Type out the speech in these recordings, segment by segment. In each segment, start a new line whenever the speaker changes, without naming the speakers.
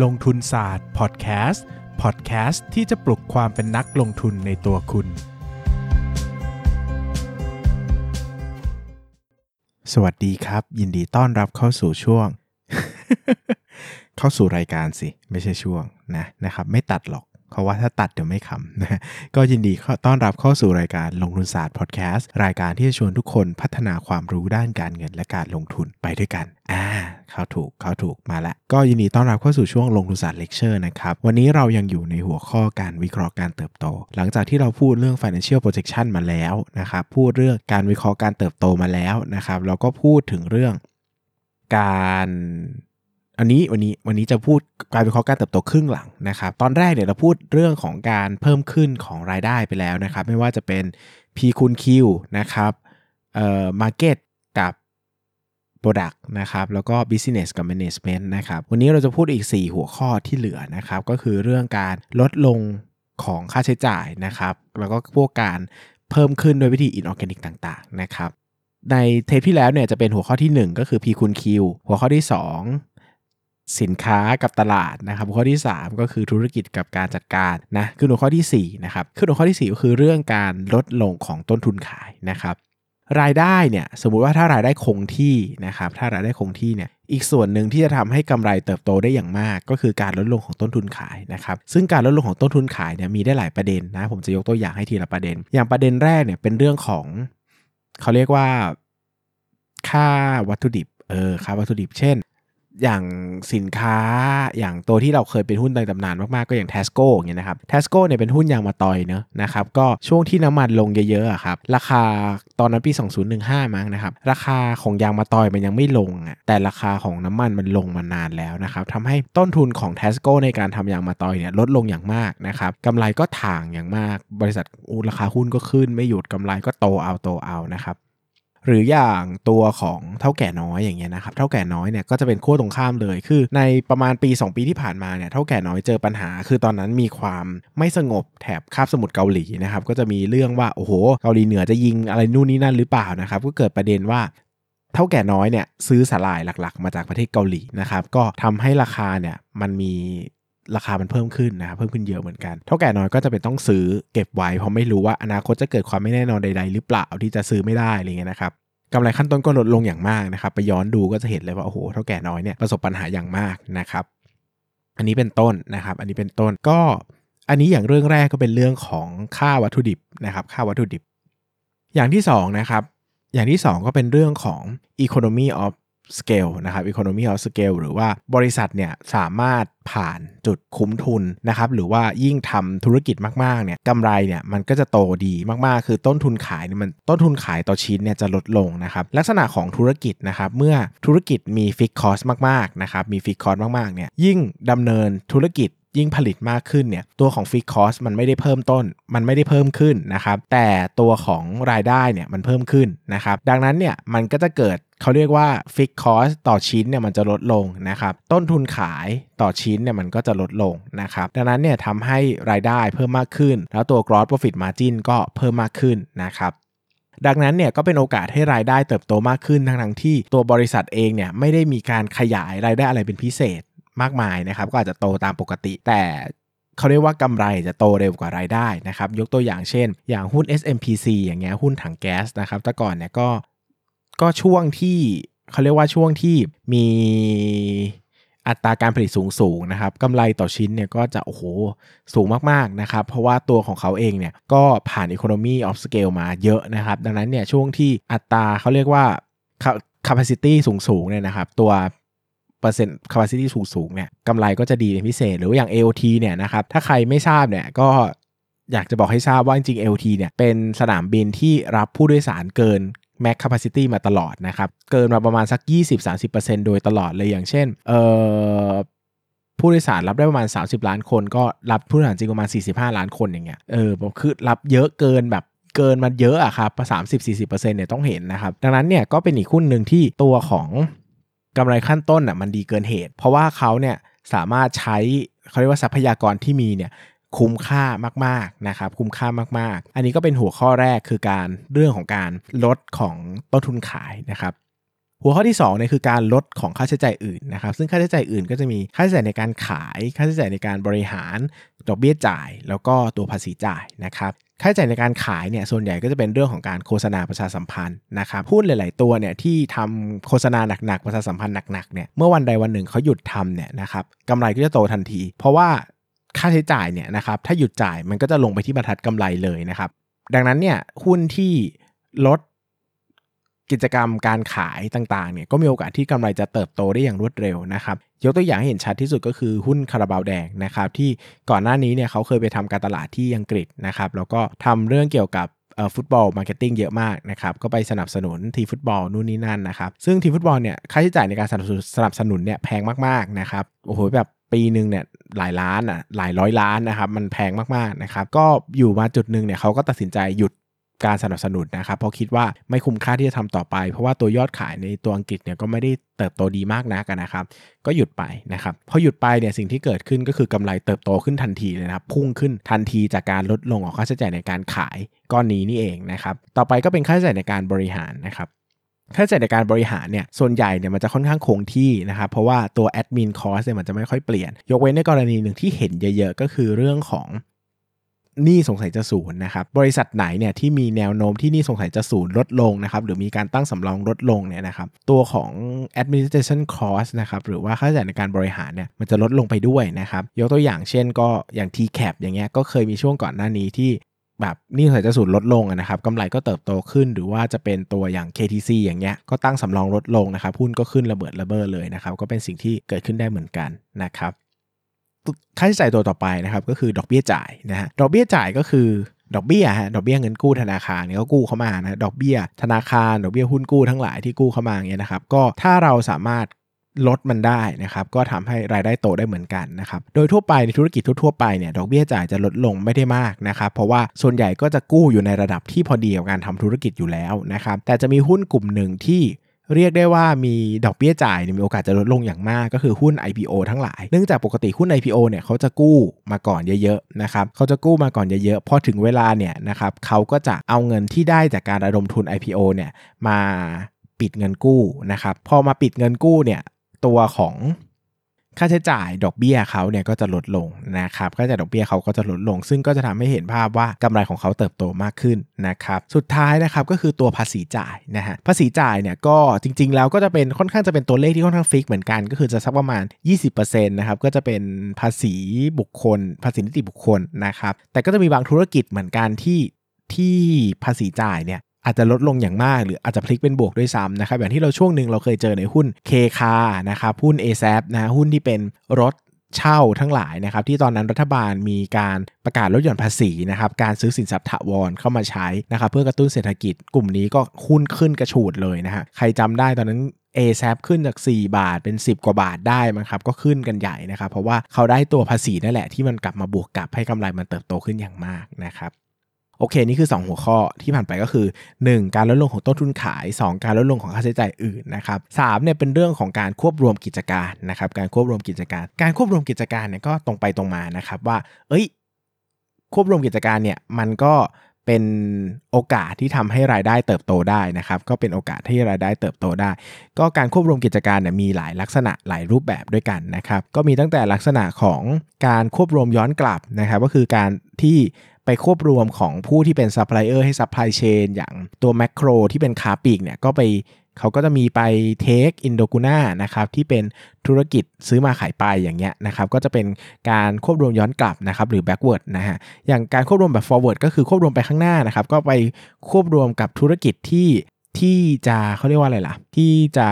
ลงทุนศาสตร์พอดแคสต์พอดแคสต์ที่จะปลุกความเป็นนักลงทุนในตัวคุณ สวัสดีครับ ยินดีต้อนรับเข้าสู่ช่วง เข้าสู่รายการสิ ไม่ใช่ช่วงนะนะครับ ไม่ตัดหรอก เพราะว่าถ้าตัดเดี๋ยวไม่ขำนะก็ยินดีต้อนรับเข้าสู่รายการลงทุนศาสตร์พอดแคสต์รายการที่จะชวนทุกคนพัฒนาความรู้ด้านการเงินและการลงทุนไปด้วยกันอ่าเข้าถูกเข้าถูกมาล้วก็ยินดีต้อนรับเข้าสู่ช่วงลงทุนศาสตร์เลคเชอร์นะครับวันนี้เรายังอยู่ในหัวข้อการวิเคราะห์การเติบโต หลังจากที่เราพูดเรื่อง financial projection มาแล้วนะครับพูดเรื่องการวิเคราะห์การเติบโตมาแล้วนะครับเราก็พูดถึงเรื่องการ อันนี้วันนี้วันนี้จะพูดการวิเคราะห์การเติบโตครึ่งหลังนะครับ ตอนแรกเนี่ยเราพูดเรื่องของการเพิ่มขึ้นของรายได้ไปแล้วนะครับ ไม่ว่าจะเป็น P คูณ Q นะครับเอ่อ Market กับ Product นะครับแล้วก็ Business กับ Management นะครับ วันนี้เราจะพูดอีก 4 หัวข้อที่เหลือนะครับ ก็คือเรื่องการลดลงของค่าใช้จ่ายนะครับ แล้วก็พวกการเพิ่มขึ้นโดยวิธี inorganic ต่างๆนะครับ ในเทปที่แล้วเนี่ยจะเป็นหัวข้อที่ 1 ก็คือ P คูณ Q หัวข้อที่ 2 สินค้ากับตลาดนะครับหัวข้อที่ 3 ก็คือธุรกิจกับการจัดการนะคือหัวข้อที่4นะครับคือหัวข้อที่ 4 ก็คือเรื่องการลดลงของต้นทุนขายนะครับรายได้เนี่ยสมมุติว่าถ้ารายได้คงที่นะครับถ้ารายได้คงที่เนี่ยอีกส่วนหนึ่งที่จะทำให้กำไรเติบโตได้อย่างมาก ก็คือการลดลงของต้นทุนขายนะครับซึ่งการลดลงของต้นทุนขายเนี่ยมีได้หลายประเด็นนะผมจะยกตัวอย่างให้ทีละประเด็น อย่างประเด็นแรกเนี่ยเป็นเรื่องของเขาเรียกว่าค่าวัตถุดิบเออค่าวัตถุดิบเช่น อย่างสินค้าอย่างตัวที่เราเคยเป็นหุ้นในตำนานมาก ๆ ก็อย่าง t ทสโก้เงี้ยนะครับ t ทสโก้เนี่ยเป็นหุ้นยางมาตอยเนอะนะครับก็ช่วงที่น้ำมันลงเยอะๆครับราคาตอนนั้นปี 2015 มั้งนะครับราคาของยางมาตอยมันยังไม่ลงอะแต่ราคาของน้ำมันมันลงมานานแล้วนะครับทำให้ต้นทุนของ t ทสโก้ในการทำยางมาตอยเนี่ยลดลงอย่างมากนะครับกำไรก็ถ่างอย่างมาก บริษัทราคาหุ้นก็ขึ้นไม่หยุดกำไรก็โตเอาโตเอานะครับ หรืออย่างตัวของเท่าแก่น้อยอย่างเงี้ยนะครับเท่าแก่น้อยเนี่ยก็จะเป็นขั้วตรงข้ามเลย คือในประมาณปี 2 ปีที่ผ่านมาเนี่ยเท่าแก่น้อยเจอปัญหา คือตอนนั้นมีความไม่สงบแถบคาบสมุทรเกาหลีนะครับก็จะมีเรื่องว่าโอ้โหเกาหลีเหนือจะยิงอะไรนู่นนี่นั่นหรือเปล่านะครับก็เกิดประเด็นว่าเท่าแก่น้อยเนี่ยซื้อสลายหลักๆ มาจากประเทศเกาหลีนะครับก็ทำให้ราคาเนี่ยมันมี ราคามันเพิ่มขึ้นนะครับเพิ่มขึ้นเยอะเหมือนกันเท่าแก่น้อยก็จะเป็นต้องซื้อเก็บไว้เพราะไม่รู้ว่าอนาคตจะเกิดความไม่แน่นอนใด ๆ หรือเปล่าที่จะซื้อไม่ได้อะไรเงี้ยนะครับกำไรขั้นต้นก็ลดลงอย่างมากนะครับ ไปย้อนดูก็จะเห็นเลยว่าโอ้โหเท่าแก่น้อยเนี่ยประสบปัญหาอย่างมากนะครับ อันนี้เป็นต้นนะครับ อันนี้เป็นต้นก็อันนี้อย่างเรื่องแรกก็เป็นเรื่องของค่าวัตถุดิบนะครับ ค่าวัตถุดิบ อย่างที่2นะครับอย่างที่ 2 ก็เป็นเรื่องของ economy of scale นะครับ economy of scale หรือว่าบริษัทเนี่ยสามารถผ่านจุดคุ้มทุนนะครับหรือว่ายิ่งทำธุรกิจมากๆเนี่ยกำไรเนี่ยมันก็จะโตดีมากๆ คือต้นทุนขายเนี่ยมันต้นทุนขายต่อชิ้นเนี่ยจะลดลงนะครับลักษณะของธุรกิจนะครับเมื่อธุรกิจมี fixed cost มากๆนะครับมี fixed cost มากๆเนี่ยยิ่งดำเนินธุรกิจ ยิ่งผลิตมากขึ้นเนี่ยตัวของ fixed cost มันไม่ได้เพิ่มต้น มันไม่ได้เพิ่มขึ้นนะครับแต่ตัวของรายได้เนี่ยมันเพิ่มขึ้นนะครับดังนั้นเนี่ยมันก็จะเกิดเขาเรียกว่า fixed cost ต่อชิ้นเนี่ยมันจะลดลงนะครับต้นทุนขายต่อชิ้นเนี่ยมันก็จะลดลงนะครับดังนั้นเนี่ยทำให้รายได้เพิ่มมากขึ้น แล้วตัว gross profit margin ก็เพิ่มมากขึ้นนะครับดังนั้นเนี่ยก็เป็นโอกาสให้รายได้เติบโตมากขึ้นทั้งทั้งที่ตัวบริษัทเองเนี่ยไม่ได้มีการขยายรายได้อะไรเป็นพิเศษ มากมายนะครับ ก็อาจจะโตตามปกติ แต่เขาเรียกว่ากำไรจะโตเร็วกว่ารายได้นะครับ ยกตัวอย่างเช่น อย่างหุ้น SMPC อย่างเงี้ยหุ้นถังแก๊สนะครับแต่ก่อนเนี่ยก็ก็ช่วงที่เขาเรียกว่าช่วงที่มีอัตราการผลิตสูงสูงนะครับกำไรต่อชิ้นเนี่ยก็จะโอ้โหสูงมากๆนะครับเพราะว่าตัวของเขาเองเนี่ยก็ผ่าน Economy of Scale มาเยอะนะครับ ดังนั้นเนี่ยช่วงที่อัตราเขาเรียกว่า capacity สูงสูงเนี่ยนะครับตัว เปอร์เซ็นต์ capacity สูงสูงเนี่ยกำไรก็จะดีเป็นพิเศษ หรืออย่าง AOT เนี่ยนะครับถ้าใครไม่ทราบเนี่ยก็อยากจะบอกให้ทราบว่าจริงๆ AOT เนี่ยเป็นสนามบินที่รับผู้โดยสารเกิน max capacity มาตลอดนะครับ เกินมาประมาณสัก 20-30%โดยตลอดเลยอย่างเช่นเอ่อผู้โดยสารรับได้ประมาณ 30 ล้านคน ก็รับผู้โดยสารจริงประมาณ 45 ล้านคนอย่างเงี้ยเออคือรับเยอะเกินแบบเกินมาเยอะอะครับสามสิบสี่สิบเปอร์เซ็นต์เนี่ยต้องเห็นนะครับ ดังนั้นเนี่ยก็เป็นอีกหุ้นหนึ่งที่ตัวของ กำไรขั้นต้นอะมันดีเกินเหตุ เพราะว่าเขาเนี่ยสามารถใช้เขาเรียกว่าทรัพยากรที่มีเนี่ยคุ้มค่ามากๆนะครับคุ้มค่ามากๆ อันนี้ก็เป็นหัวข้อแรกคือการเรื่องของการลดของต้นทุนขายนะครับหัวข้อที่2เนี่ยคือการลดของค่าใช้จ่ายอื่นนะครับซึ่งค่าใช้จ่ายอื่นก็จะมีค่าใช้จ่ายในการขาย ค่าใช้จ่ายในการบริหาร ดอกเบี้ยจ่าย แล้วก็ตัวภาษีจ่ายนะครับ ค่าใช้จ่ายในการขายเนี่ยส่วนใหญ่ก็จะเป็นเรื่องของการโฆษณาประชาสัมพันธ์นะครับหุ้นหลาย ๆ ตัวเนี่ยที่ทำโฆษณาหนัก ๆ ประชาสัมพันธ์หนัก ๆ เนี่ยเมื่อวันใดวันหนึ่งเขาหยุดทำเนี่ยนะครับกำไรก็จะโตทันที เพราะว่าค่าใช้จ่ายเนี่ยนะครับถ้าหยุดจ่ายมันก็จะลงไปที่บรรทัดกำไรเลยนะครับดังนั้นเนี่ยหุ้นที่ลด กิจกรรมการขายต่างๆเนี่ยก็มีโอกาสที่กำไรจะเติบโตได้อย่างรวดเร็วนะครับยกตัวอย่างให้เห็นชัดที่สุดก็คือหุ้นคาราบาวแดงนะครับที่ก่อนหน้านี้เนี่ยเขาเคยไปทำการตลาดที่อังกฤษนะครับแล้วก็ทำเรื่องเกี่ยวกับ football marketing เยอะมากนะครับก็ไปสนับสนุนทีมฟุตบอลนู่นนี่นั่นนะครับซึ่งทีมฟุตบอลเนี่ยค่าใช้จ่ายในการสนับสนุนสนับสนุนเนี่ยแพงมากๆนะครับโอ้โหแบบปีหนึ่งเนี่ยหลายล้านอะหลายร้อยล้านนะครับมันแพงมากๆนะครับก็อยู่มาจุดหนึ่งเนี่ยเขาก็ตัดสินใจหยุด การสนับสนุนนะครับ เพราะคิดว่าไม่คุ้มค่าที่จะทำต่อไป เพราะว่าตัวยอดขายในตัวอังกฤษเนี่ยก็ไม่ได้เติบโตดีมากนักนะครับ ก็หยุดไปนะครับพอหยุดไปเนี่ยสิ่งที่เกิดขึ้นก็คือกำไรเติบโตขึ้นทันทีเลยนะครับ พุ่งขึ้นทันทีจากการลดลงของค่าใช้จ่ายในการขายก้อนนี้นี่เองนะครับ ต่อไปก็เป็นค่าใช้จ่ายในการบริหารนะครับค่าใช้จ่ายในการบริหารเนี่ยส่วนใหญ่เนี่ยมันจะค่อนข้างคงที่นะครับเพราะว่าตัวแอดมินคอสเนี่ยมันจะไม่ค่อยเปลี่ยน ยกเว้นในกรณีหนึ่งที่เห็นเยอะๆ ก็คือเรื่องของ หนี้สงสัยจะศูนย์นะครับบริษัทไหนเนี่ยที่มีแนวโน้มที่หนี้สงสัยจะศูนย์ลดลงนะครับหรือมีการตั้งสำรองลดลงเนี่ยนะครับตัวของ administration cost นะครับหรือว่าค่าใช้จ่ายในการบริหารเนี่ยมันจะลดลงไปด้วยนะครับยกตัวอย่างเช่นก็อย่าง TCAP อย่างเงี้ยก็เคยมีช่วงก่อนหน้านี้ที่แบบนี่สายจะสูนลดลงนะครับกำไรก็เติบโตขึ้นหรือว่าจะเป็นตัวอย่าง KTC อย่างเงี้ยก็ตั้งสำรองลดลงนะครับหุ้นก็ขึ้นระเบิดระเบ้อเลยนะครับก็เป็นสิ่งที่เกิดขึ้นได้เหมือนกันนะครับ ค่าใช้จ่ายตัวต่อไปนะครับก็คือดอกเบี้ยจ่ายนะฮะดอกเบี้ยจ่ายก็คือดอกเบี้ยฮะดอกเบี้ยเงินกู้ธนาคารเนี่ยก็กู้เข้ามานะดอกเบี้ยธนาคารดอกเบี้ยหุ้นกู้ทั้งหลายที่กู้เข้ามาเงี้ยนะครับก็ถ้าเราสามารถลดมันได้นะครับก็ทำให้รายได้โตได้เหมือนกันนะครับโดยทั่วไปในธุรกิจทั่วไปเนี่ยดอกเบี้ยจ่ายจะลดลงไม่ได้มากนะครับเพราะว่าส่วนใหญ่ก็จะกู้อยู่ในระดับที่พอดีกับการทำธุรกิจอยู่แล้วนะครับแต่จะมีหุ้นกลุ่มหนึ่งที่ เรียกได้ว่ามีดอกเบี้ยจ่ายมีโอกาสจะลดลงอย่างมากก็คือหุ้น IPO ทั้งหลาย เนื่องจากปกติหุ้น IPO เนี่ยเขาจะกู้มาก่อนเยอะๆนะครับเขาจะกู้มาก่อนเยอะๆพอถึงเวลาเนี่ยนะครับเขาก็จะเอาเงินที่ได้จากการระดมทุน IPO เนี่ยมาปิดเงินกู้นะครับพอมาปิดเงินกู้เนี่ยตัวของ ค่าใช้จ่ายดอกเบี้ยเขาเนี่ยก็จะลดลงนะครับค่าใช้จ่ายดอกเบี้ยเขาก็จะลดลง ซึ่งก็จะทำให้เห็นภาพว่ากำไรของเขาเติบโตมากขึ้นนะครับสุดท้ายนะครับก็คือตัวภาษีจ่ายนะฮะภาษีจ่ายเนี่ยก็จริง ๆ แล้วก็จะเป็นค่อนข้างจะเป็นตัวเลขที่ค่อนข้างฟิกเหมือนกัน ก็คือจะสักประมาณ 20%นะครับก็จะเป็นภาษีบุคคล ภาษีนิติบุคคลนะครับแต่ก็จะมีบางธุรกิจเหมือนกันที่ที่ภาษีจ่ายเนี่ย อาจจะลดลงอย่างมาก หรืออาจจะพลิกเป็นบวกด้วยซ้ำนะครับอย่างที่เราช่วงหนึ่งเราเคยเจอในหุ้น k คานะครับหุ้น a อ a p นะหุ้นที่เป็นรถเช่าทั้งหลายนะครับที่ตอนนั้นรัฐบาลมีการประกาศลดหย่อนภาษีนะครับการซื้อสินทรัพย์ถาวรเข้ามาใช้นะครับเพื่อกระตุ้นเศรษฐกิจกลุ่มนี้ก็หุ้นขึ้นกระฉูดเลยนะฮะใครจำได้ตอนนั้น a อ a p ขึ้นจาก 4 บาทเป็น 10 กว่าบาทได้มั้งครับ ก็ขึ้นกันใหญ่นะครับ เพราะว่าเขาได้ตัวภาษีนั่นแหละที่มันกลับมาบวกกับให้กำไรมันเติบโตขึ้นอย่างมากนะครับ โอเค นี่คือ 2 หัวข้อที่ผ่านไปก็คือ 1. การลดลงของต้นทุนขาย 2. การลดลงของค่าใช้จ่ายอื่นนะครับสเนี่ยเป็นเรื่องของการควบรวมกิจการนะครับการควบรวมกิจการ การควบรวมกิจการเนี่ยก็ตรงไปตรงมานะครับว่า เอ้ย ควบรวมกิจการเนี่ยมันก็เป็นโอกาสที่ทำให้รายได้เติบโตได้นะครับ ก็เป็นโอกาสที่รายได้เติบโตได้ ก็การควบรวมกิจการเนี่ยมีหลายลักษณะหลายรูปแบบด้วยกันนะครับ ก็มีตั้งแต่ลักษณะของการควบรวมย้อนกลับนะครับ ก็คือการที่ ไปควบรวมของผู้ที่เป็นซัพพลายเออร์ให้ supply chain อย่างตัวแม็คโครที่เป็นค้าปลีกเนี่ยก็ไปเขาก็จะมีไป take Indoguna นะครับที่เป็นธุรกิจซื้อมาขายไปอย่างเงี้ยนะครับก็จะเป็นการควบรวมย้อนกลับนะครับหรือ backward นะฮะอย่างการควบรวมแบบ forward ก็คือควบรวมไปข้างหน้านะครับก็ไปควบรวมกับธุรกิจที่ที่จะเขาเรียกว่าอะไรล่ะ ที่จะ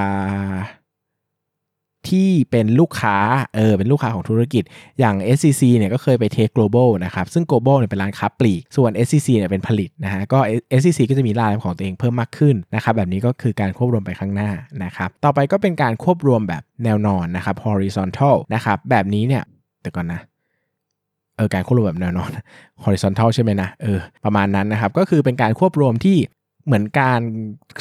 ที่เป็นลูกค้าเออเป็นลูกค้าของธุรกิจอย่าง SCC เนี่ยก็เคยไปเทค global นะครับ ซึ่ง Global เนี่ยเป็นร้านค้าปลีก ส่วน SCC เนี่ยเป็นผลิตนะฮะก็ SCC ก็จะมีรายของตัวเองเพิ่มมากขึ้นนะครับแบบนี้ก็คือการควบรวมไปข้างหน้านะครับต่อไปก็เป็นการควบรวมแบบแนวนอนนะครับ horizontal นะครับแบบนี้เนี่ยเดี๋ยวก่อนนะเออการควบรวมแบบแนวนอน horizontal ใช่ไหมนะเออประมาณนั้นนะครับก็คือเป็นการควบรวมที่ เหมือนการ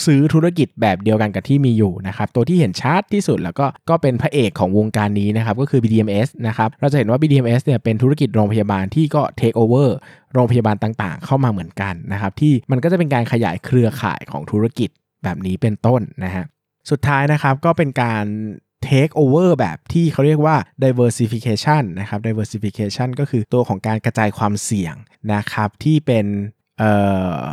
ซื้อธุรกิจแบบเดียวกันกับที่มีอยู่นะครับตัวที่เห็นชัดที่สุดแล้วก็ก็เป็นพระเอกของวงการนี้นะครับก็คือ BDMS นะครับเราจะเห็นว่า BDMS เนี่ยเป็นธุรกิจโรงพยาบาลที่ก็ take over โรงพยาบาลต่างๆ เข้ามาเหมือนกันนะครับที่มันก็จะเป็นการขยายเครือข่ายของธุรกิจแบบนี้เป็นต้นนะฮะสุดท้ายนะครับก็เป็นการ take over แบบที่เขาเรียกว่า diversification นะครับ diversification ก็คือตัวของการกระจายความเสี่ยงนะครับที่เป็นเอ่อ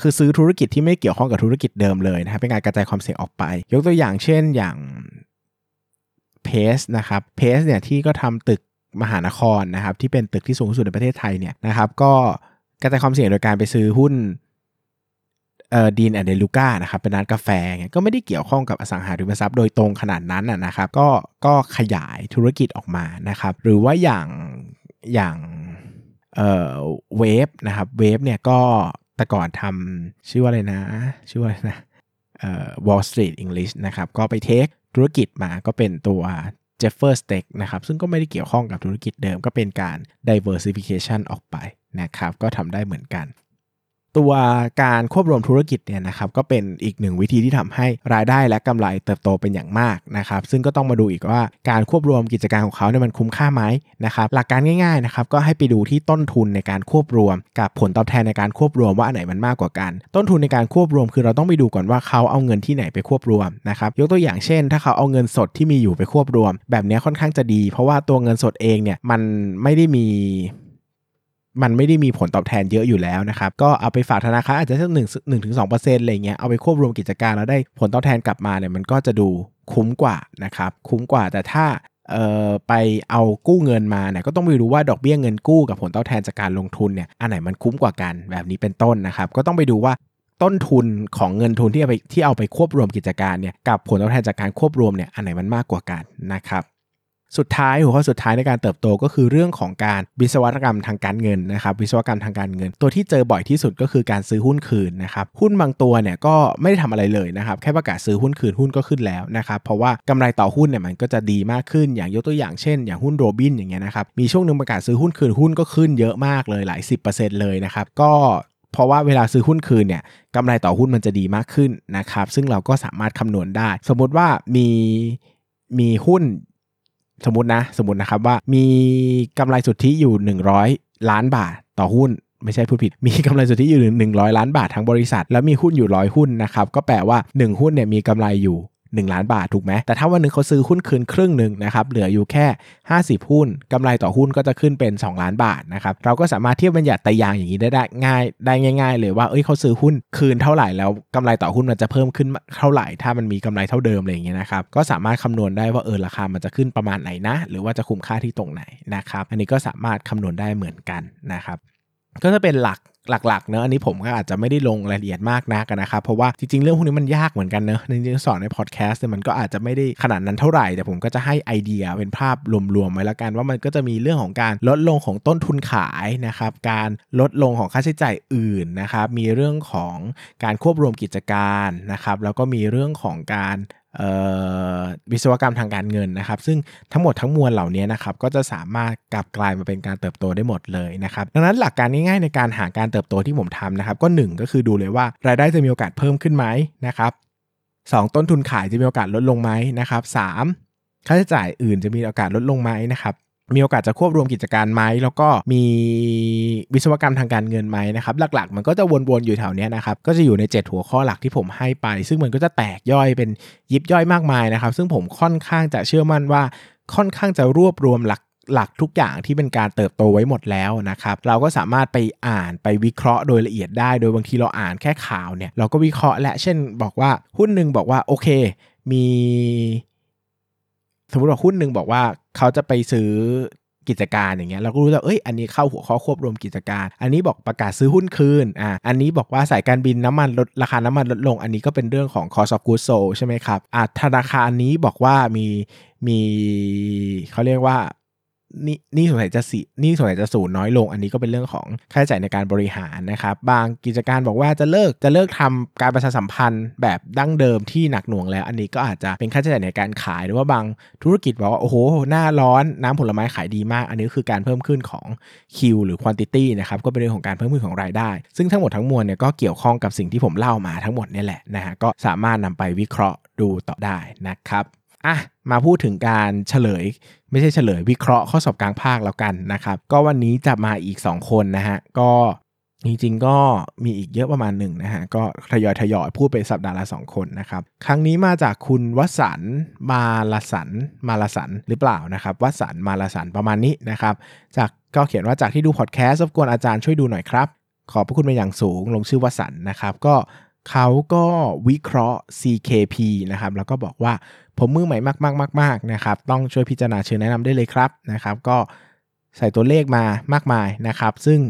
คือซื้อธุรกิจที่ไม่เกี่ยวข้องกับธุรกิจเดิมเลยนะครับเป็นการกระจายความเสี่ยงออกไป ยกตัวอย่างเช่นอย่างเพสนะครับเพสเนี่ยที่ก็ทำตึกมหานครนะครับที่เป็นตึกที่สูงสุดในประเทศไทยเนี่ยนะครับก็กระจายความเสี่ยงโดยการไปซื้อหุ้นเอ่อดีนแอนเดลูก้านะครับเป็นร้านกาแฟก็ไม่ได้เกี่ยวข้องกับอสังหาริมทรัพย์โดยตรงขนาดนั้นนะครับก็ก็ขยายธุรกิจออกมานะครับหรือว่าอย่างอย่างเอ่อเวฟนะครับเวฟเนี่ยก็ แต่ก่อนทำชื่อว่าอะไรนะ ชื่อว่าอะไรนะเอ่อ Wall Street English นะครับ ก็ไปเทคธุรกิจมาก็เป็นตัว j e f f e r s t e c k นะครับ ซึ่งก็ไม่ได้เกี่ยวข้องกับธุรกิจเดิมก็เป็นการ diversification ออกไปนะครับ ก็ทำได้เหมือนกัน ตัวการควบรวมธุรกิจเนี่ยนะครับก็เป็นอีกหนึ่งวิธีที่ทำให้รายได้และกำไรเติบโตเป็นอย่างมากนะครับ ซึ่งก็ต้องมาดูอีกว่าการควบรวมกิจการของเขาเนี่ยมันคุ้มค่าไหมนะครับหลักการง่ายๆนะครับก็ให้ไปดูที่ต้นทุนในการควบรวม กับผลตอบแทนในการควบรวมว่าอันไหนมันมากกว่ากัน ต้นทุนในการควบรวมคือเราต้องไปดูก่อนว่าเขาเอาเงินที่ไหนไปควบรวมนะครับยกตัวอย่างเช่น ถ้าเขาเอาเงินสดที่มีอยู่ไปควบรวม แบบนี้ค่อนข้างจะดี เพราะว่าตัวเงินสดเองเนี่ยมันไม่ได้มี มันไม่ได้มีผลตอบแทนเยอะอยู่แล้วนะครับ ก็เอาไปฝากธนาคารอาจจะสักหนึ่งหนึ่งถึงสองเปอร์เซ็นต์อะไรเงี้ยเอาไปควบรวมกิจการแล้วได้ผลตอบแทนกลับมาเนี่ยมันก็จะดูคุ้มกว่านะครับคุ้มกว่าแต่ถ้าเอ่อไปเอากู้เงินมาเนี่ยก็ต้องไปดูว่าดอกเบี้ยเงินกู้กับผลตอบแทนจากการลงทุนเนี่ยอันไหนมันคุ้มกว่ากันแบบนี้เป็นต้นนะครับ ก็ต้องไปดูว่าต้นทุนของเงินทุนที่เอาไปที่เอาไปควบรวมกิจการเนี่ยกับผลตอบแทนจากการควบรวมเนี่ยอันไหนมันมากกว่ากันนะครับ สุดท้ายหัวข้อสุดท้ายในการเติบโตก็คือเรื่องของการวิศวกรรมทางการเงินนะครับวิศวกรรมทางการเงิน ตัวที่เจอบ่อยที่สุดก็คือการซื้อหุ้นคืนนะครับหุ้นบางตัวเนี่ยก็ไม่ได้ทำอะไรเลยนะครับแค่ประกาศซื้อหุ้นคืนหุ้นก็ขึ้นแล้วนะครับเพราะว่ากำไรต่อหุ้นเนี่ยมันก็จะดีมากขึ้นอย่างยกตัวอย่างเช่น อย่างหุ้นโรบินอย่างเงี้ยนะครับมีช่วงหนึ่งประกาศซื้อหุ้นคืนหุ้นก็ขึ้นเยอะมากเลยหลาย 10%เลยนะครับก็เพราะว่าเวลาซื้อหุ้นคืนเนี่ยกำไรต่อหุ้นมันจะดีมากขึ้นนะครับซึ่งเราก็สามารถคำนวณได้ สมมติว่ามีมีหุ้น สมมตินะ สมมตินะครับว่ามีกำไรสุทธิอยู่ 100 ล้านบาทต่อหุ้นไม่ใช่พูดผิด มีกำไรสุทธิอยู่ 100 ล้านบาททั้งบริษัท แล้วมีหุ้นอยู่ร้อยหุ้นนะครับ ก็แปลว่า 1 หุ้นเนี่ยมีกำไรอยู่ 1 ล้านบาทถูกไหมแต่ถ้าวันนึงเขาซื้อหุ้นคืนครึ่งหนึ่งนะครับเหลืออยู่แค่ 50 หุ้นกำไรต่อหุ้นก็จะขึ้นเป็น 2 ล้านบาทนะครับเราก็สามารถเทียบบัญญัติตายางอย่างนี้ได้ได้ง่ายได้ง่าย ๆ เลยว่าเอ้ยเขาซื้อหุ้นคืนเท่าไหร่แล้วกำไรต่อหุ้นมันจะเพิ่มขึ้นเท่าไหร่ ถ้ามันมีกำไรเท่าเดิมอะไรอย่างเงี้ยนะครับก็สามารถคำนวณได้ว่าเออราคามันจะขึ้นประมาณไหนนะ หรือว่าจะคุ้มค่าที่ตรงไหนนะครับอันนี้ก็สามารถคำนวณได้เหมือนกันนะครับก็จะเป็นหลัก หลักๆเนอะอันนี้ผมก็อาจจะไม่ได้ลงรายละเอียดมากนักนะครับเพราะว่าจริงๆ เรื่องพวกนี้มันยากเหมือนกันเนอะจริงๆสอนในพอดแคสต์มันก็อาจจะไม่ได้ขนาดนั้นเท่าไหร่ แต่ผมก็จะให้ไอเดียเป็นภาพรวมๆไว้แล้วกันว่ามันก็จะมีเรื่องของการลดลงของต้นทุนขายนะครับการลดลงของค่าใช้จ่ายอื่นนะครับมีเรื่องของการควบรวมกิจการนะครับแล้วก็มีเรื่องของการ วิศวกรรมทางการเงินนะครับ ซึ่งทั้งหมดทั้งมวลเหล่านี้นะครับก็จะสามารถกลับกลายมาเป็นการเติบโตได้หมดเลยนะครับดังนั้นหลักการง่ายๆในการหาการเติบโตที่ผมทำนะครับ ก็ 1 ก็คือดูเลยว่ารายได้จะมีโอกาสเพิ่มขึ้นไหมนะครับสต้นทุนขายจะมีโอกาสลดลงไหมนะครับสค่าใช้จ่ายอื่นจะมีโอกาสลดลงไหมนะครับ มีโอกาสจะควบรวมกิจการไหมแล้วก็มีวิศวกรรมทางการเงินไหมนะครับหลักๆ มันก็จะวนๆอยู่แถวนี้นะครับก็จะอยู่ใน 7 หัวข้อหลักที่ผมให้ไป ซึ่งมันก็จะแตกย่อยเป็นยิบย่อยมากมายนะครับ ซึ่งผมค่อนข้างจะเชื่อมั่นว่าค่อนข้างจะรวบรวมหลักหลักทุกอย่างที่เป็นการเติบโตไว้หมดแล้วนะครับ เราก็สามารถไปอ่านไปวิเคราะห์โดยละเอียดได้ โดยบางทีเราอ่านแค่ข่าวเนี่ย เราก็วิเคราะห์และเช่นบอกว่าหุ้นหนึ่งบอกว่าโอเค มี สมมติว่าหุ้นหนึ่งบอกว่าเขาจะไปซื้อกิจการอย่างเงี้ยเราก็รู้ว่าเอ้ยอันนี้เข้าหัวข้อควบรวมกิจการ อันนี้บอกประกาศซื้อหุ้นคืนอ่าอันนี้บอกว่าสายการบินน้ำมันลดราคาน้ำมันลดลง อันนี้ก็เป็นเรื่องของ cost of goods sold ใช่ไหมครับอ่าธนาคารนี้บอกว่ามีมีเขาเรียกว่า นี่นี่สงสัยจะสีนี่สงสัยจะสูญน้อยลง อันนี้ก็เป็นเรื่องของค่าใช้จ่ายในการบริหารนะครับ บางกิจการบอกว่าจะเลิกจะเลิกทำการประชาสัมพันธ์แบบดั้งเดิมที่หนักหน่วงแล้ว อันนี้ก็อาจจะเป็นค่าใช้จ่ายในการขาย หรือว่าบางธุรกิจบอกว่าโอ้โหหน้าร้อนน้ำผลไม้ขายดีมาก อันนี้คือการเพิ่มขึ้นของคิวหรือควอนติตี้นะครับก็เป็นเรื่องของการเพิ่มขึ้นของรายได้ ซึ่งทั้งหมดทั้งมวลเนี่ยก็เกี่ยวข้องกับสิ่งที่ผมเล่ามาทั้งหมดนี่แหละนะฮะก็สามารถนำไปวิเคราะห์ดูต่อได้นะครับอะมาพูดถึงการเฉลย ไม่ใช่เฉลยวิเคราะห์ข้อสอบกลางภาคแล้วกันนะครับ ก็วันนี้จะมาอีก 2 คนนะฮะ ก็จริงๆก็มีอีกเยอะประมาณหนึ่งนะฮะ ก็ทยอยทยอยพูดไปสัปดาห์ละสองคนนะครับ ครั้งนี้มาจากคุณวสันมาลสันมาลสันหรือเปล่านะครับวสันมาลสันประมาณนี้นะครับ จากก็เขียนว่าจากที่ดูพอดแคสต์รบกวนอาจารย์ช่วยดูหน่อยครับ ขอบพระคุณเป็นอย่างสูงลงชื่อวสันนะครับ ก็ เขาก็วิเคราะห์ CKP นะครับแล้วก็บอกว่าผมมือใหม่มากๆๆๆนะครับต้องช่วยพิจารณาเชิญแนะนำได้เลยครับนะครับ ก็ใส่ตัวเลขมามากมายนะครับ ซึ่ง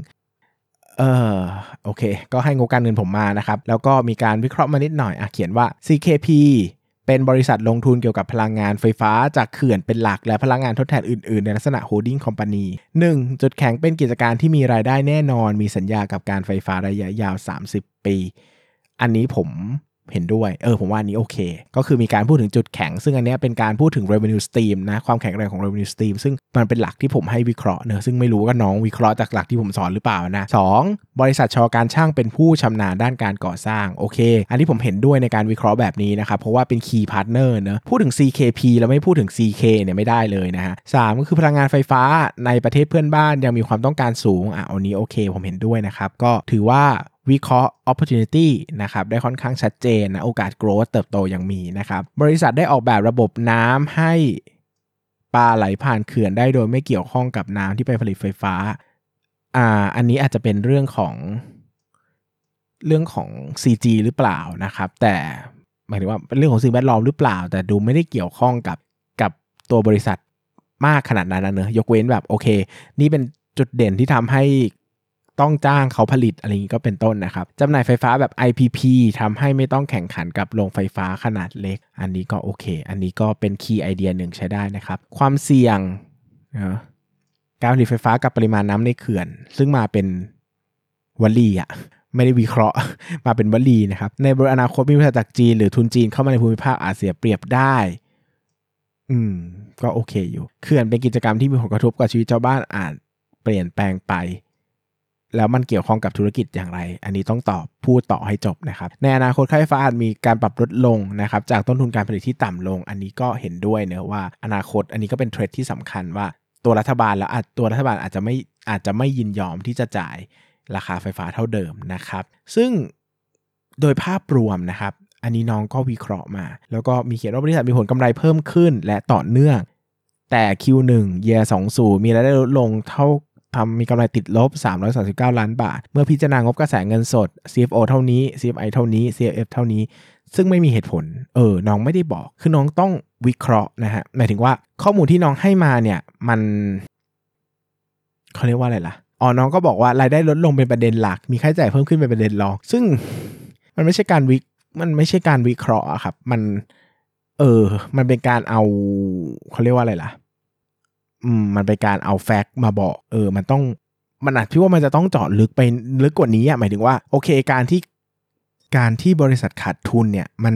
เออโอเค ก็ให้งบการเงินผมมานะครับ แล้วก็มีการวิเคราะห์มานิดหน่อยอะเขียนว่า CKP เป็นบริษัทลงทุนเกี่ยวกับพลังงานไฟฟ้าจากเขื่อนเป็นหลักและพลังงานทดแทนอื่น ๆ ในลักษณะ holding company 1. จุดแข็งเป็นกิจการที่มีรายได้แน่นอน มีสัญญากับการไฟฟ้าระยะยาว 30 ปี อันนี้ผมเห็นด้วย เออ ผมว่าอันนี้โอเค ก็คือมีการพูดถึงจุดแข็ง ซึ่งอันเนี้ยเป็นการพูดถึง revenue stream นะ ความแข็งแรงของ revenue stream ซึ่งมันเป็นหลักที่ผมให้วิเคราะห์เนอะซึ่งไม่รู้ว่าน้องวิเคราะห์จากหลักที่ผมสอนหรือเปล่านะสองบริษัทช.การช่างเป็นผู้ชำนาญด้านการก่อสร้าง โอเค อันนี้ผมเห็นด้วยในการวิเคราะห์แบบนี้นะครับ เพราะว่าเป็น key partner เนอะพูดถึง CKP แล้วไม่พูดถึง CK เนี่ยไม่ได้เลยนะฮะสามก็คือพลังงานไฟฟ้าในประเทศเพื่อนบ้านยังมีความต้องการสูงอะอันนี้โอเค ผมเห็นด้วยนะครับก็ถือว่า วิเคราะห์ opportunity นะครับได้ค่อนข้างชัดเจนนะโอกาส growth เติบโตยังมีนะครับบริษัทได้ออกแบบระบบน้ำให้ปลาไหลผ่านเขื่อนได้โดยไม่เกี่ยวข้องกับน้ำที่ไปผลิตไฟฟ้าอ่าอันนี้อาจจะเป็นเรื่องของเรื่องของ CG หรือเปล่านะครับ แต่หมายถึงว่าเป็นเรื่องของสิ่งแวดล้อมหรือเปล่า แต่ดูไม่ได้เกี่ยวข้องกับกับตัวบริษัทมากขนาดนั้นนะเนอะยกเว้นแบบโอเค นี่เป็นจุดเด่นที่ทำให้ ต้องจ้างเขาผลิตอะไรอย่างนี้ก็เป็นต้นนะครับจำหน่ายไฟฟ้าแบบ IPP ทำให้ไม่ต้องแข่งขันกับโรงไฟฟ้าขนาดเล็ก อันนี้ก็โอเค อันนี้ก็เป็นคีย์ไอเดียหนึ่งใช้ได้นะครับ ความเสี่ยงนะการผลิตไฟฟ้ากับปริมาณน้ำในเขื่อน ซึ่งมาเป็นวลีอะไม่ได้วิเคราะห์มาเป็นวลีนะครับ ในบริอนาคตมีบริษัทจากจีน หรือทุนจีนเข้ามาในภูมิภาคอาเซียเปรียบได้ อืม ก็โอเคอยู่ เขื่อนเป็นกิจกรรมที่มีผลกระทบกับชีวิตชาวบ้านอาจเปลี่ยนแปลงไป แล้วมันเกี่ยวข้องกับธุรกิจอย่างไร อันนี้ต้องตอบพูดต่อให้จบนะครับ ในอนาคตค่าไฟฟ้าอาจมีการปรับลดลงนะครับจากต้นทุนการผลิตที่ต่ำลง อันนี้ก็เห็นด้วยเนะว่าอนาคตอันนี้ก็เป็นเทรดที่สำคัญว่าตัวรัฐบาลแล้วอาจตัวรัฐบาลอาจจะไม่อาจจะไม่ยินยอมที่จะจ่ายราคาไฟฟ้าเท่าเดิมนะครับ ซึ่งโดยภาพรวมนะครับ อันนี้น้องก็วิเคราะห์มา แล้วก็มีเขียนว่าบริษัทมีผลกำไรเพิ่มขึ้นและต่อเนื่อง แต่ Q1 year 20 มีรายได้ลดลงเท่า ทำมีกำไรติดลบ 339 ล้านบาท เมื่อพิจารณางบกระแสเงินสด CFO เท่านี้ CFI เท่านี้ CFF เท่านี้ ซึ่งไม่มีเหตุผล เออ น้องไม่ได้บอก คือน้องต้องวิเคราะห์นะฮะ หมายถึงว่าข้อมูลที่น้องให้มาเนี่ย มันเขาเรียกว่าอะไรล่ะ อ๋อ น้องก็บอกว่ารายได้ลดลงเป็นประเด็นหลัก มีค่าใช้จ่ายเพิ่มขึ้นเป็นประเด็นรอง ซึ่งมันไม่ใช่การวิ มันไม่ใช่การวิเคราะห์ครับ มัน เออ มันเป็นการเอาเขาเรียกว่าอะไรล่ะ มันเป็นการเอาแฟกต์มาบอกเออ มันต้องมันอาจพี่ว่ามันจะต้องเจาะลึกไปลึกกว่านี้อะหมายถึงว่าโอเคการที่การที่บริษัทขาดทุนเนี่ยมัน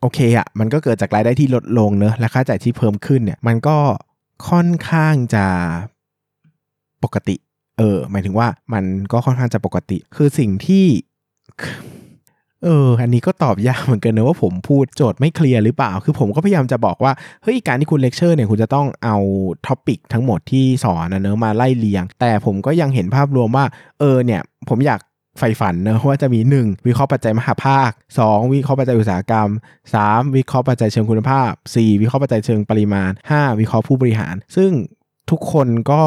โอเคอะมันก็เกิดจากรายได้ที่ลดลงเนอะและค่าใช้จ่ายที่เพิ่มขึ้นเนี่ย มันก็ค่อนข้างจะปกติ เออ หมายถึงว่ามันก็ค่อนข้างจะปกติ คือสิ่งที่ เออ อันนี้ก็ตอบยากเหมือนกันนะว่าผมพูดโจทย์ไม่เคลียร์หรือเปล่า คือผมก็พยายามจะบอกว่า เฮ้ย การที่คุณเลคเชอร์เนี่ย คุณจะต้องเอา topic ทั้งหมดที่สอนนะเนอะมาไล่เรียง แต่ผมก็ยังเห็นภาพรวมว่า เออ เนี่ย ผมอยากใฝ่ฝันเนอะว่าจะมี 1 วิเคราะห์ปัจจัยมหาภาค 2 วิเคราะห์ปัจจัยอุตสาหกรรม 3 วิเคราะห์ปัจจัยเชิงคุณภาพ 4 วิเคราะห์ปัจจัยเชิงปริมาณ 5 วิเคราะห์ผู้บริหาร ซึ่งทุกคนก็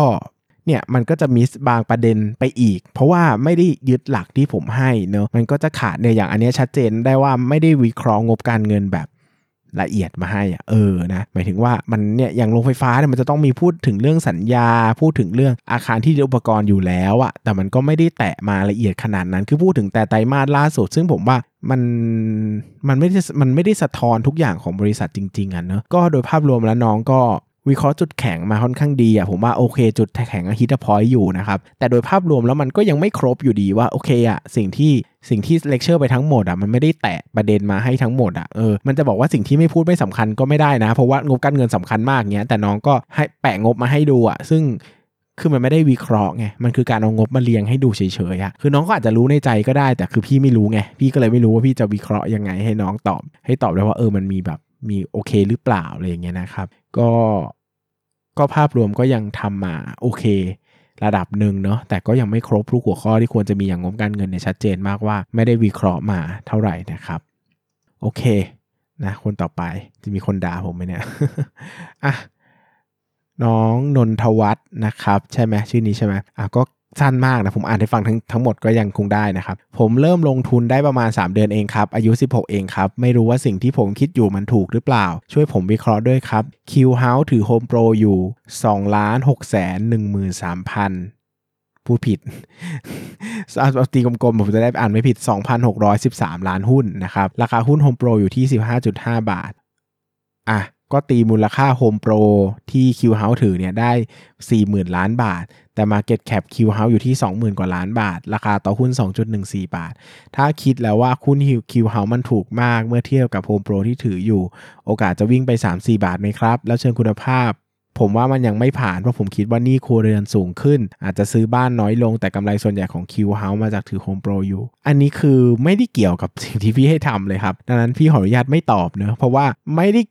เนี่ยมันก็จะมิสบางประเด็นไปอีก เพราะว่าไม่ได้ยึดหลักที่ผมให้เนอะมันก็จะขาดเนี่ยอย่างอันนี้ชัดเจนได้ว่าไม่ได้วิเคราะห์งบการเงินแบบละเอียดมาให้อะเออนะหมายถึงว่ามันเนี่ยอย่างโรงไฟฟ้าเนี่ยมันจะต้องมีพูดถึงเรื่องสัญญา พูดถึงเรื่องอาคารที่อุปกรณ์อยู่แล้วอะแต่มันก็ไม่ได้แตะมาละเอียดขนาดนั้น คือพูดถึงแต่ไตรมาสล่าสุด ซึ่งผมว่ามันมันไม่ได้มันไม่ได้สะท้อนทุกอย่างของบริษัทจริง ๆอะเนอะก็โดยภาพรวมแล้วน้องก็ วิเคราะห์จุดแข็งมาค่อนข้างดีอะผมว่าโอเค จุดแข็ง hit point อยู่นะครับ แต่โดยภาพรวมแล้วมันก็ยังไม่ครบอยู่ดีว่าโอเคอะสิ่งที่สิ่งที่เลคเชอร์ไปทั้งหมดอะมันไม่ได้แตะประเด็นมาให้ทั้งหมดอะเออมันจะบอกว่าสิ่งที่ไม่พูดไม่สำคัญก็ไม่ได้นะ เพราะว่างบการเงินสำคัญมากเงี้ยแต่น้องก็ให้แปะงบมาให้ดูอะซึ่งคือมันไม่ได้วิเคราะห์ไง มันคือการเอางบมาเรียงให้ดูเฉยๆอะคือน้องก็อาจจะรู้ในใจก็ได้ แต่คือพี่ไม่รู้ไง พี่ก็เลยไม่รู้ว่าพี่จะวิเคราะห์ยังไงให้น้องตอบ ให้ตอบได้ว่าเออ มันมีแบบมีโอเคหรือเปล่าอะไรอย่างเงี้ยนะครับ ก็ ก็ภาพรวมก็ยังทำมาโอเค ระดับหนึ่งเนาะแต่ก็ยังไม่ครบทุกหัวข้อที่ควรจะมีอย่างงบการเงินเนี่ยชัดเจนมากว่าไม่ได้วิเคราะห์มาเท่าไหร่นะครับ โอเคนะคนต่อไปจะมีคนด่าผมไหมเนี่ยอะน้องนนทวัฒน์นะครับ ใช่ไหมชื่อนี้ใช่ไหมอะก็ สั้นมากนะ ผมอ่านให้ฟังทั้งทั้งหมดก็ยังคงได้นะครับ ผมเริ่มลงทุนได้ประมาณ 3 เดือนเองครับ อายุ 16 เองครับ ไม่รู้ว่าสิ่งที่ผมคิดอยู่มันถูกหรือเปล่า ช่วยผมวิเคราะห์ด้วยครับ Q House ถือ Home Pro อยู่2ล้าน6แสน1 3พันพูดผิดเอาตีกลมๆ ผมจะได้อ่านไม่ผิด 2,613 ล้านหุ้นนะครับ ราคาหุ้น Home Pro อยู่ที่ 15.5 บาท อะ ก็ตีมูลค่า Home Pro ที่ Q House ถือเนี่ยได้ 40,000 ล้านบาท แต่ Market Cap Q House อยู่ที่ 20,000 กว่าล้านบาท ราคาต่อหุ้น 2.14 บาท ถ้าคิดแล้วว่าหุ้น Q House มันถูกมากเมื่อเทียบกับ Home Pro ที่ถืออยู่ โอกาสจะวิ่งไป 3-4 บาทไหมครับ แล้วเชิงคุณภาพผมว่ามันยังไม่ผ่านเพราะผมคิดว่านี่ครัวเรือนสูงขึ้น อาจจะซื้อบ้านน้อยลงแต่กำไรส่วนใหญ่ของ Q House มาจากถือ Home Pro อยู่ อันนี้คือไม่ได้เกี่ยวกับสิ่งที่พี่ให้ทำเลยครับ ดังนั้นพี่ขออนุญาตไม่ตอบเนอะเพราะว่าไม่ได้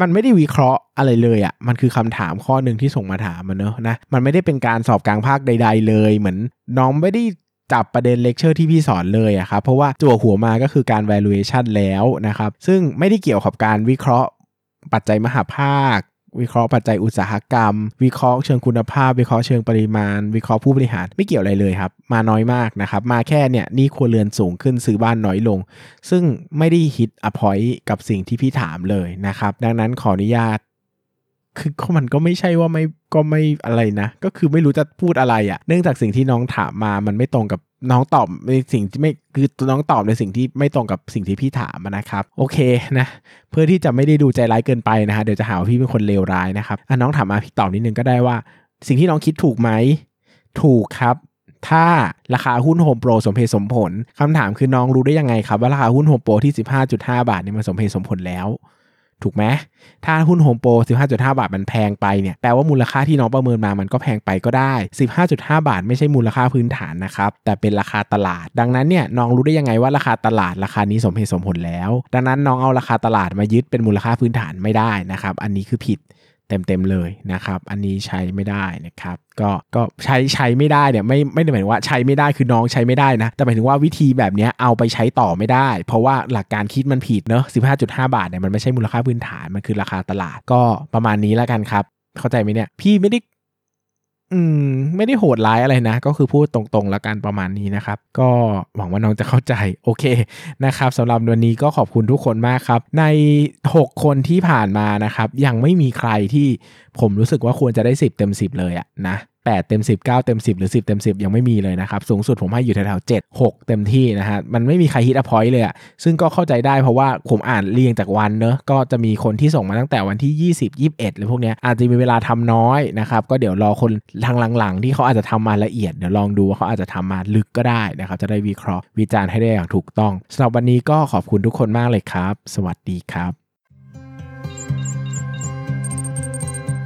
มันไม่ได้วิเคราะห์อะไรเลยอะ่ะ มันคือคำถามข้อหนึ่งที่ส่งมาถามมันเนอะนะ มันไม่ได้เป็นการสอบกลางภาคใด ๆ เลย เหมือนน้องไม่ได้จับประเด็นเลคเชอร์ที่พี่สอนเลยอะครับ เพราะว่าจั่วหัวมาก็คือการ valuation แล้วนะครับ ซึ่งไม่ได้เกี่ยวกับการวิเคราะห์ปัจจัยมหภาค วิเคราะห์ปัจจัยอุตสาหกรรม วิเคราะห์เชิงคุณภาพ วิเคราะห์เชิงปริมาณ วิเคราะห์ผู้บริหารไม่เกี่ยวอะไรเลยครับ มาน้อยมากนะครับ มาแค่เนี่ยนี่ครัวเรือนสูงขึ้นซื้อบ้านน้อยลง ซึ่งไม่ได้ฮิตอพอยต์กับสิ่งที่พี่ถามเลยนะครับ ดังนั้นขออนุญาตคือมันก็ไม่ใช่ว่าไม่ก็ไม่อะไรนะ ก็คือไม่รู้จะพูดอะไรอะ่ะ เนื่องจากสิ่งที่น้องถามมามันไม่ตรงกับ น้องตอบในสิ่งที่ไม่คือน้องตอบในสิ่งที่ไม่ตรงกับสิ่งที่พี่ถามนะครับ โอเคนะเพื่อที่จะไม่ได้ดูใจร้ายเกินไปนะฮะเดี๋ยวจะหาว่าพี่เป็นคนเลวร้ายนะครับอะน้องถามมาพี่ตอบนิดนึงก็ได้ว่า สิ่งที่น้องคิดถูกไหมถูกครับ ถ้าราคาหุ้นโฮมโปรสมเหตุสมผลคำถามคือน้องรู้ได้ยังไงครับว่าราคาหุ้นโฮมโปรที่ 15.5 บาทเนี่ยมันสมเหตุสมผลแล้ว ถูกไหมถ้าหุ้นโฮมโปร15.5 บาทมันแพงไปเนี่ยแปลว่ามูลค่าที่น้องประเมินมามันก็แพงไปก็ได้ 15.5 บาทไม่ใช่มูลค่าพื้นฐานนะครับ แต่เป็นราคาตลาด ดังนั้นเนี่ยน้องรู้ได้ยังไงว่าราคาตลาดราคานี้สมเหตุสมผลแล้ว ดังนั้นน้องเอาราคาตลาดมายึดเป็นมูลค่าพื้นฐานไม่ได้นะครับ อันนี้คือผิด เต็มๆเลยนะครับ อันนี้ใช้ไม่ได้นะครับ ก็ก็ใช้ใช้ไม่ได้เนี่ยไม่ไม่ได้หมายถึงว่าใช้ไม่ได้คือน้องใช้ไม่ได้นะ แต่หมายถึงว่าวิธีแบบนี้เอาไปใช้ต่อไม่ได้ เพราะว่าหลักการคิดมันผิดเนอะ15.5 บาทเนี่ยมันไม่ใช่มูลค่าพื้นฐานมันคือราคาตลาดก็ประมาณนี้แล้วกันครับ เข้าใจไหมเนี่ยพี่ไม่ได้ อืมไม่ได้โหดร้ายอะไรนะ ก็คือพูดตรงๆแล้วกันประมาณนี้นะครับ ก็หวังว่าน้องจะเข้าใจโอเคนะครับสำหรับวันนี้ก็ขอบคุณทุกคนมากครับ ใน 6 คนที่ผ่านมานะครับ ยังไม่มีใครที่ผมรู้สึกว่าควรจะได้ 10 เต็ม 10 เลยอะนะ 8 เต็ม 10 9 เต็ม 10 หรือ 10 เต็ม 10 ยังไม่มีเลยนะครับ สูงสุดผมให้อยู่แถวๆ7 6 เต็มที่นะฮะมันไม่มีใครฮิตอพอยต์เลยอะซึ่งก็เข้าใจได้เพราะว่าผมอ่านเรียงจากวันเนอะก็จะมีคนที่ส่งมาตั้งแต่วันที่ 20 21หรือพวกเนี้ยอาจจะมีเวลาทำน้อยนะครับก็เดี๋ยวรอคนทางหลังๆ ที่เขาอาจจะทำมาละเอียดเดี๋ยวลองดูว่าเขาอาจจะทำมาลึกก็ได้นะครับจะได้วิเคราะห์วิจารณ์ให้ได้อย่างถูกต้องสำหรับวันนี้ก็ขอบคุณทุกคนมากเลยครับ สวัสดีครับ